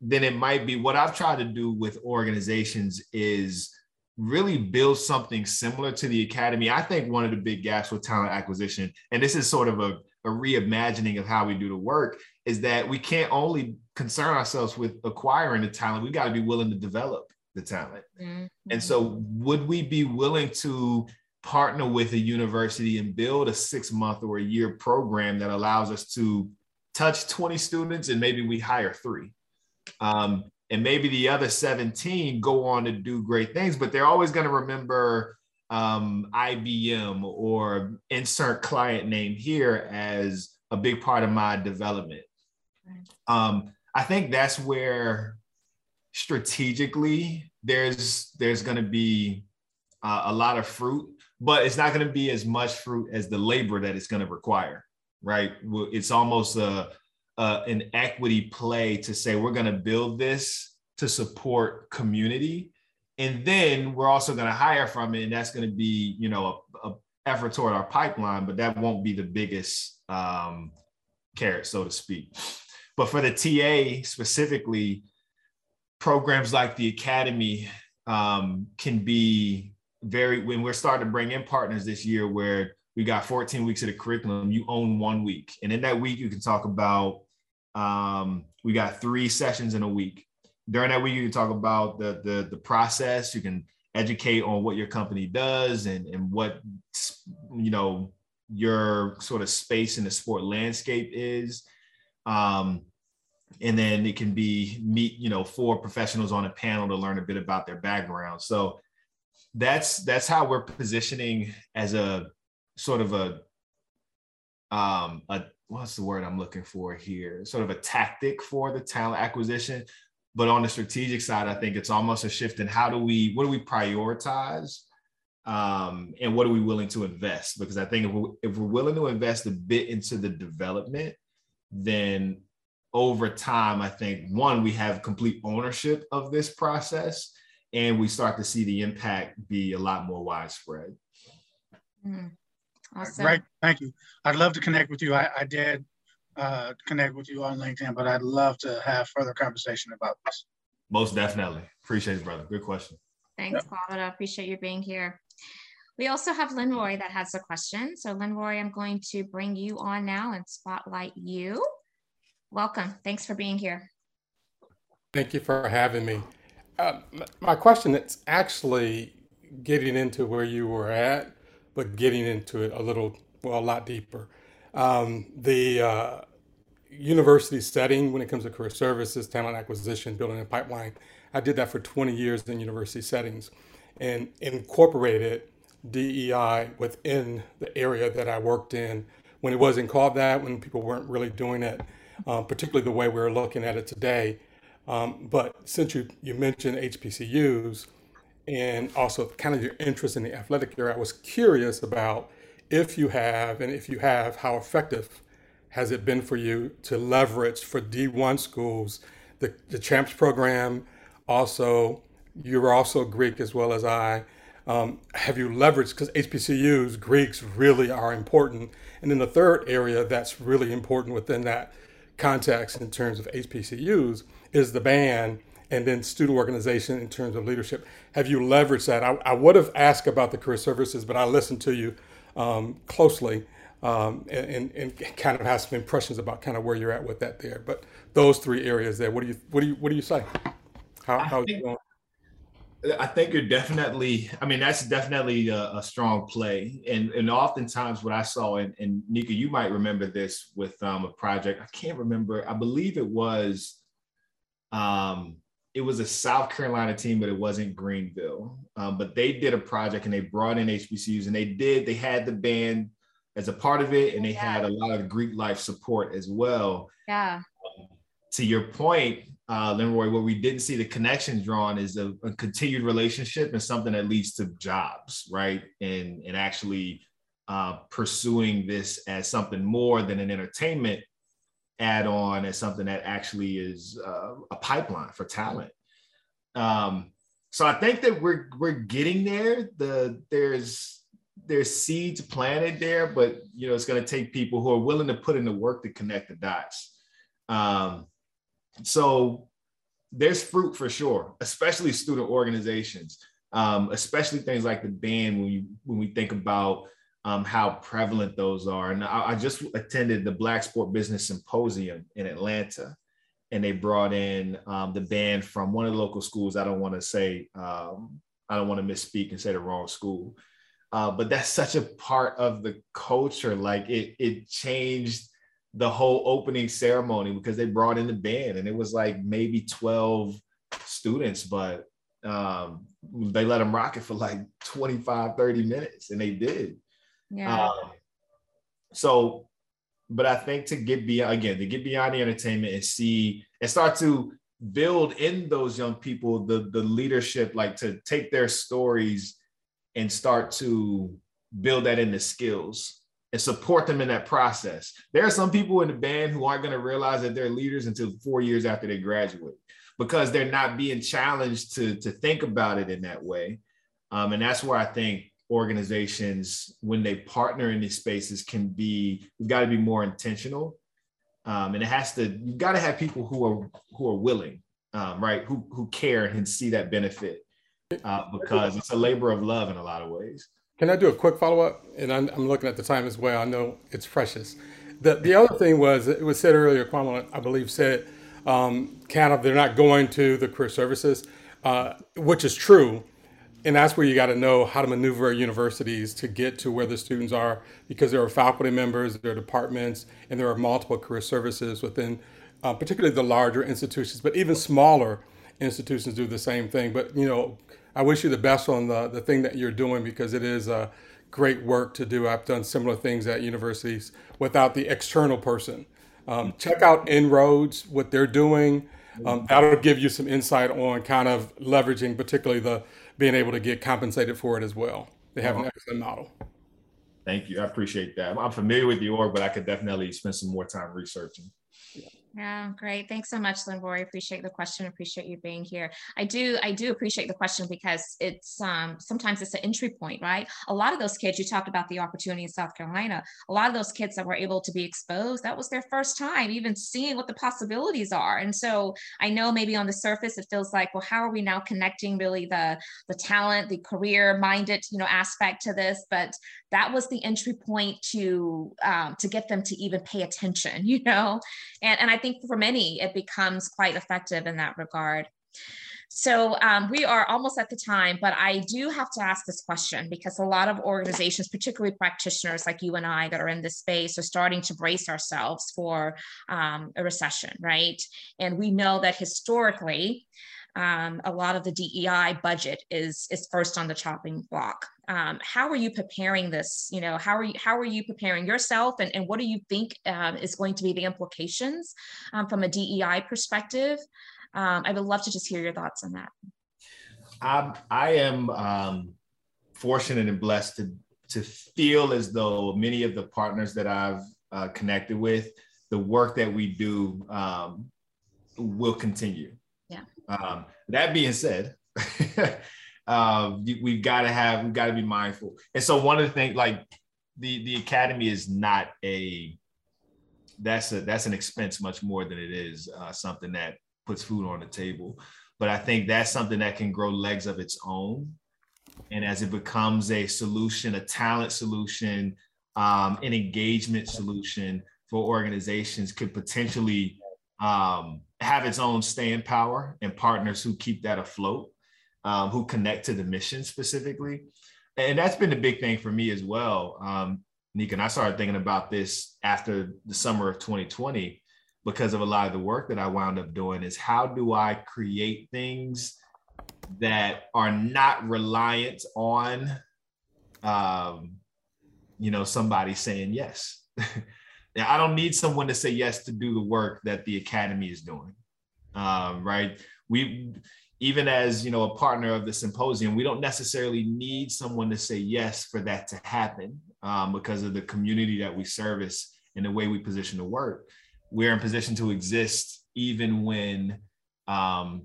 then it might be what I've tried to do with organizations is really build something similar to the academy. I think one of the big gaps with talent acquisition, and this is sort of a, a reimagining of how we do the work, is that we can't only concern ourselves with acquiring the talent, we got to be willing to develop the talent. Mm-hmm. And so, would we be willing to partner with a university and build a six month or a year program that allows us to touch 20 students and maybe we hire three? Um, and maybe the other 17 go on to do great things, but they're always going to remember um, IBM or insert client name here as a big part of my development. Um, I think that's where strategically there's there's going to be uh, a lot of fruit, but it's not going to be as much fruit as the labor that it's going to require, right? It's almost a uh, an equity play to say we're going to build this to support community and then we're also going to hire from it and that's going to be you know a, a, effort toward our pipeline but that won't be the biggest um, carrot so to speak but for the ta specifically programs like the academy um, can be very when we're starting to bring in partners this year where we got 14 weeks of the curriculum you own one week and in that week you can talk about um, we got three sessions in a week. During that week, you can talk about the, the, the process. You can educate on what your company does and, and what, you know, your sort of space in the sport landscape is. Um, and then it can be meet, you know, four professionals on a panel to learn a bit about their background. So that's that's how we're positioning as a sort of a um, a what's the word I'm looking for here? Sort of a tactic for the talent acquisition. But on the strategic side, I think it's almost a shift in how do we, what do we prioritize? Um, and what are we willing to invest? Because I think if we're, if we're willing to invest a bit into the development, then over time, I think one, we have complete ownership of this process and we start to see the impact be a lot more widespread. Mm. Awesome. Right. Thank you. I'd love to connect with you. I, I did uh, connect with you on LinkedIn, but I'd love to have further conversation about this. Most definitely. Appreciate it, brother. Good question. Thanks, yep. Claude. I appreciate you being here. We also have Linroy that has a question. So, Linroy, I'm going to bring you on now and spotlight you. Welcome. Thanks for being here. Thank you for having me. Uh, my question is actually getting into where you were at but getting into it a little, well, a lot deeper. Um, the uh, university setting when it comes to career services, talent acquisition, building a pipeline, I did that for 20 years in university settings and incorporated DEI within the area that I worked in when it wasn't called that, when people weren't really doing it, um, particularly the way we're looking at it today. Um, but since you, you mentioned HBCUs, and also kind of your interest in the athletic area, I was curious about if you have, and if you have, how effective has it been for you to leverage for D1 schools the, the CHAMPS program? Also, you're also Greek as well as I. Um, have you leveraged, because HBCUs, Greeks really are important. And then the third area that's really important within that context in terms of HBCUs is the band and then student organization in terms of leadership. Have you leveraged that? I, I would have asked about the career services, but I listened to you um, closely um, and, and, kind of have some impressions about kind of where you're at with that there. But those three areas there, what do you what do you what do you say? How how think, going? I think you're definitely. I mean, that's definitely a, a, strong play, and and oftentimes what I saw, and, and Nika, you might remember this with um, a project. I can't remember. I believe it was. Um, it was a South Carolina team, but it wasn't Greenville. Um, but they did a project and they brought in HBCUs and they did, they had the band as a part of it and they yeah. had a lot of Greek life support as well. Yeah. Um, to your point, uh, Leroy, where we didn't see the connection drawn is a, a, continued relationship and something that leads to jobs, right? And and actually uh, pursuing this as something more than an entertainment add-on, as something that actually is uh, a pipeline for talent. Um, so I think that we're we're getting there. The there's there's seeds planted there, but you know it's going to take people who are willing to put in the work to connect the dots. Um, so there's fruit for sure, especially student organizations, um, especially things like the band when you when we think about um, how prevalent those are. And I, I, just attended the Black Sport Business Symposium in Atlanta, and they brought in um, the band from one of the local schools. I don't want to say um, I don't want to misspeak and say the wrong school, uh, but that's such a part of the culture. Like it it changed the whole opening ceremony because they brought in the band and it was like maybe 12 students but um, they let them rock it for like 25 30 minutes and they did. Yeah. Um, so but i think to get beyond again to get beyond the entertainment and see and start to build in those young people the the leadership like to take their stories and start to build that into skills and support them in that process. There are some people in the band who aren't going to realize that they're leaders until four years after they graduate because they're not being challenged to, to think about it in that way. Um, and that's where I think organizations, when they partner in these spaces, can be, we've got to be more intentional. Um, and it has to, you've got to have people who are who are willing, um, right? Who who care and see that benefit uh, because it's a labor of love in a lot of ways. Can I do a quick follow up? And I'm, I'm, looking at the time as well. I know it's precious. The, the other thing was, it was said earlier, Kwame, I believe, said um, kind of they're not going to the career services, uh, which is true. And that's where you got to know how to maneuver universities to get to where the students are because there are faculty members, there are departments, and there are multiple career services within, uh, particularly the larger institutions, but even smaller institutions do the same thing. But, you know, I wish you the best on the, the thing that you're doing because it is a great work to do. I've done similar things at universities without the external person. Um, check out En-ROADS, what they're doing. Um, that'll give you some insight on kind of leveraging, particularly the being able to get compensated for it as well. They have an excellent model. Thank you. I appreciate that. I'm familiar with the org, but I could definitely spend some more time researching. Yeah, great. Thanks so much, Linroy. Appreciate the question. Appreciate you being here. I do, I do appreciate the question because it's um, sometimes it's an entry point, right? A lot of those kids, you talked about the opportunity in South Carolina. A lot of those kids that were able to be exposed, that was their first time even seeing what the possibilities are. And so I know maybe on the surface it feels like, well, how are we now connecting really the the talent, the career-minded, you know, aspect to this? But that was the entry point to um, to get them to even pay attention, you know, and and I think for many, it becomes quite effective in that regard. So um, we are almost at the time, but I do have to ask this question because a lot of organizations, particularly practitioners like you and I that are in this space, are starting to brace ourselves for um, a recession, right? And we know that historically, um, a lot of the DEI budget is is first on the chopping block. Um, how are you preparing this? You know, how are you how are you preparing yourself, and, and what do you think um, is going to be the implications um, from a DEI perspective? Um, I would love to just hear your thoughts on that. I'm, I am um, fortunate and blessed to to feel as though many of the partners that I've uh, connected with, the work that we do will continue. Um, that being said, uh, we've got to have we've got to be mindful. And so one of the things, like the the academy, is not a that's a that's an expense much more than it is uh, something that puts food on the table. But I think that's something that can grow legs of its own. And as it becomes a solution, a talent solution, um, an engagement solution for organizations, could potentially um, have its own staying power and partners who keep that afloat, um, who connect to the mission specifically. And that's been the big thing for me as well. Um, Nika, and I started thinking about this after the summer of 2020 because of a lot of the work that I wound up doing is how do I create things that are not reliant on, um, you know, somebody saying yes. I don't need someone to say yes to do the work that the academy is doing. Um, right? We even as you know a partner of the symposium, we don't necessarily need someone to say yes for that to happen um, because of the community that we service and the way we position the work. We're in position to exist even when um,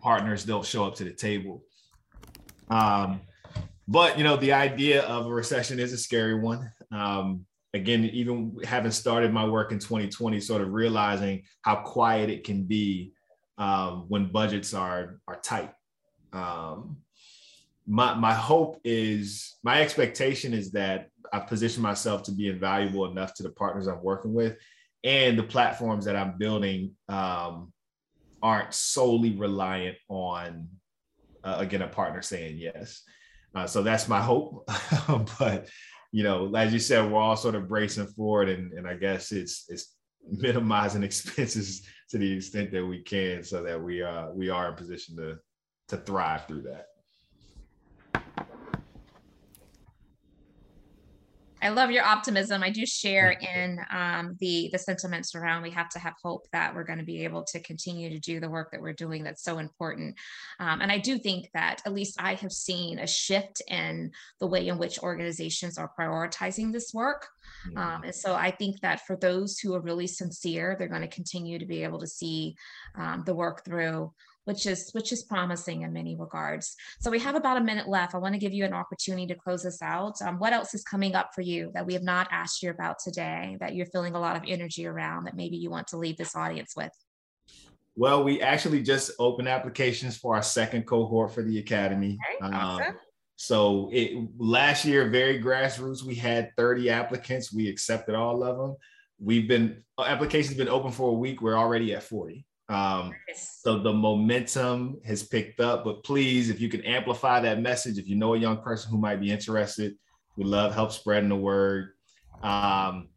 partners don't show up to the table. Um, but you know, the idea of a recession is a scary one. Um, again, even having started my work in 2020, sort of realizing how quiet it can be um, when budgets are are tight. Um, my my hope is my expectation is that I position myself to be invaluable enough to the partners I'm working with, and the platforms that I'm building um, aren't solely reliant on uh, again a partner saying yes. Uh, so that's my hope. but you know, as you said, we're all sort of bracing forward, and, and I guess it's it's minimizing expenses to the extent that we can, so that we uh we are in position to to thrive through that. I love your optimism. I do share in um, the the sentiments around we have to have hope that we're going to be able to continue to do the work that we're doing that's so important. Um, and I do think that at least I have seen a shift in the way in which organizations are prioritizing this work. Um, and so I think that for those who are really sincere, they're going to continue to be able to see um, the work through which is which is promising in many regards. So we have about a minute left. I want to give you an opportunity to close this out. Um, what else is coming up for you that we have not asked you about today that you're feeling a lot of energy around that maybe you want to leave this audience with? Well, we actually just opened applications for our second cohort for the academy. Okay, awesome. Um, so it last year, very grassroots, we had 30 applicants. We accepted all of them. We've been applications been open for a week. We're already at 40. Um, so the momentum has picked up, but please, if you can amplify that message, if you know a young person who might be interested, we love help spreading the word. Um,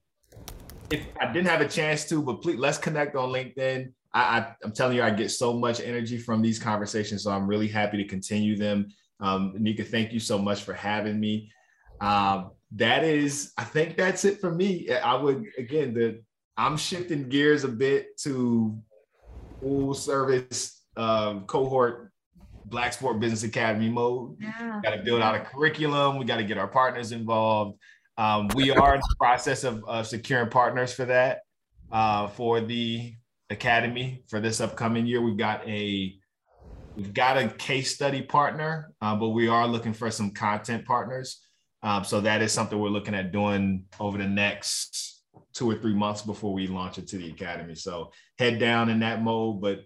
if I didn't have a chance to, but please let's connect on LinkedIn. I, I, am telling you, I get so much energy from these conversations, so I'm really happy to continue them. Um, Nika, thank you so much for having me. Um, that is, I think that's it for me. I would again, the I'm shifting gears a bit to full service um, cohort Black Sport Business Academy mode. Yeah. Got to build out a curriculum. We got to get our partners involved. Um, we are in the process of, of securing partners for that uh, for the academy for this upcoming year. We've got a we've got a case study partner, uh, but we are looking for some content partners. Um, so that is something we're looking at doing over the next two or three months before we launch into the academy. So head down in that mode, but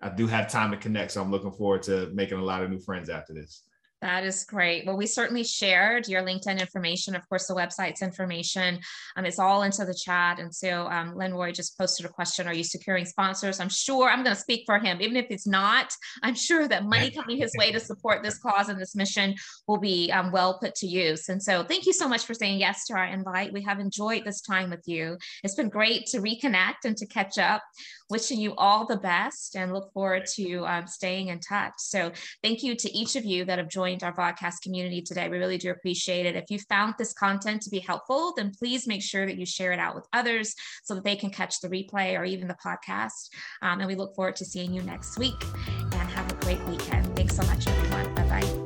I do have time to connect. So I'm looking forward to making a lot of new friends after this. That is great. Well, we certainly shared your LinkedIn information, of course, the website's information. Um, it's all into the chat. And so um, Linroy just posted a question Are you securing sponsors? I'm sure I'm going to speak for him. Even if it's not, I'm sure that money coming his way to support this cause and this mission will be um, well put to use. And so thank you so much for saying yes to our invite. We have enjoyed this time with you. It's been great to reconnect and to catch up wishing you all the best and look forward to um, staying in touch. So thank you to each of you that have joined our podcast community today. We really do appreciate it. If you found this content to be helpful, then please make sure that you share it out with others so that they can catch the replay or even the podcast. Um, and we look forward to seeing you next week and have a great weekend. Thanks so much, everyone. Bye bye.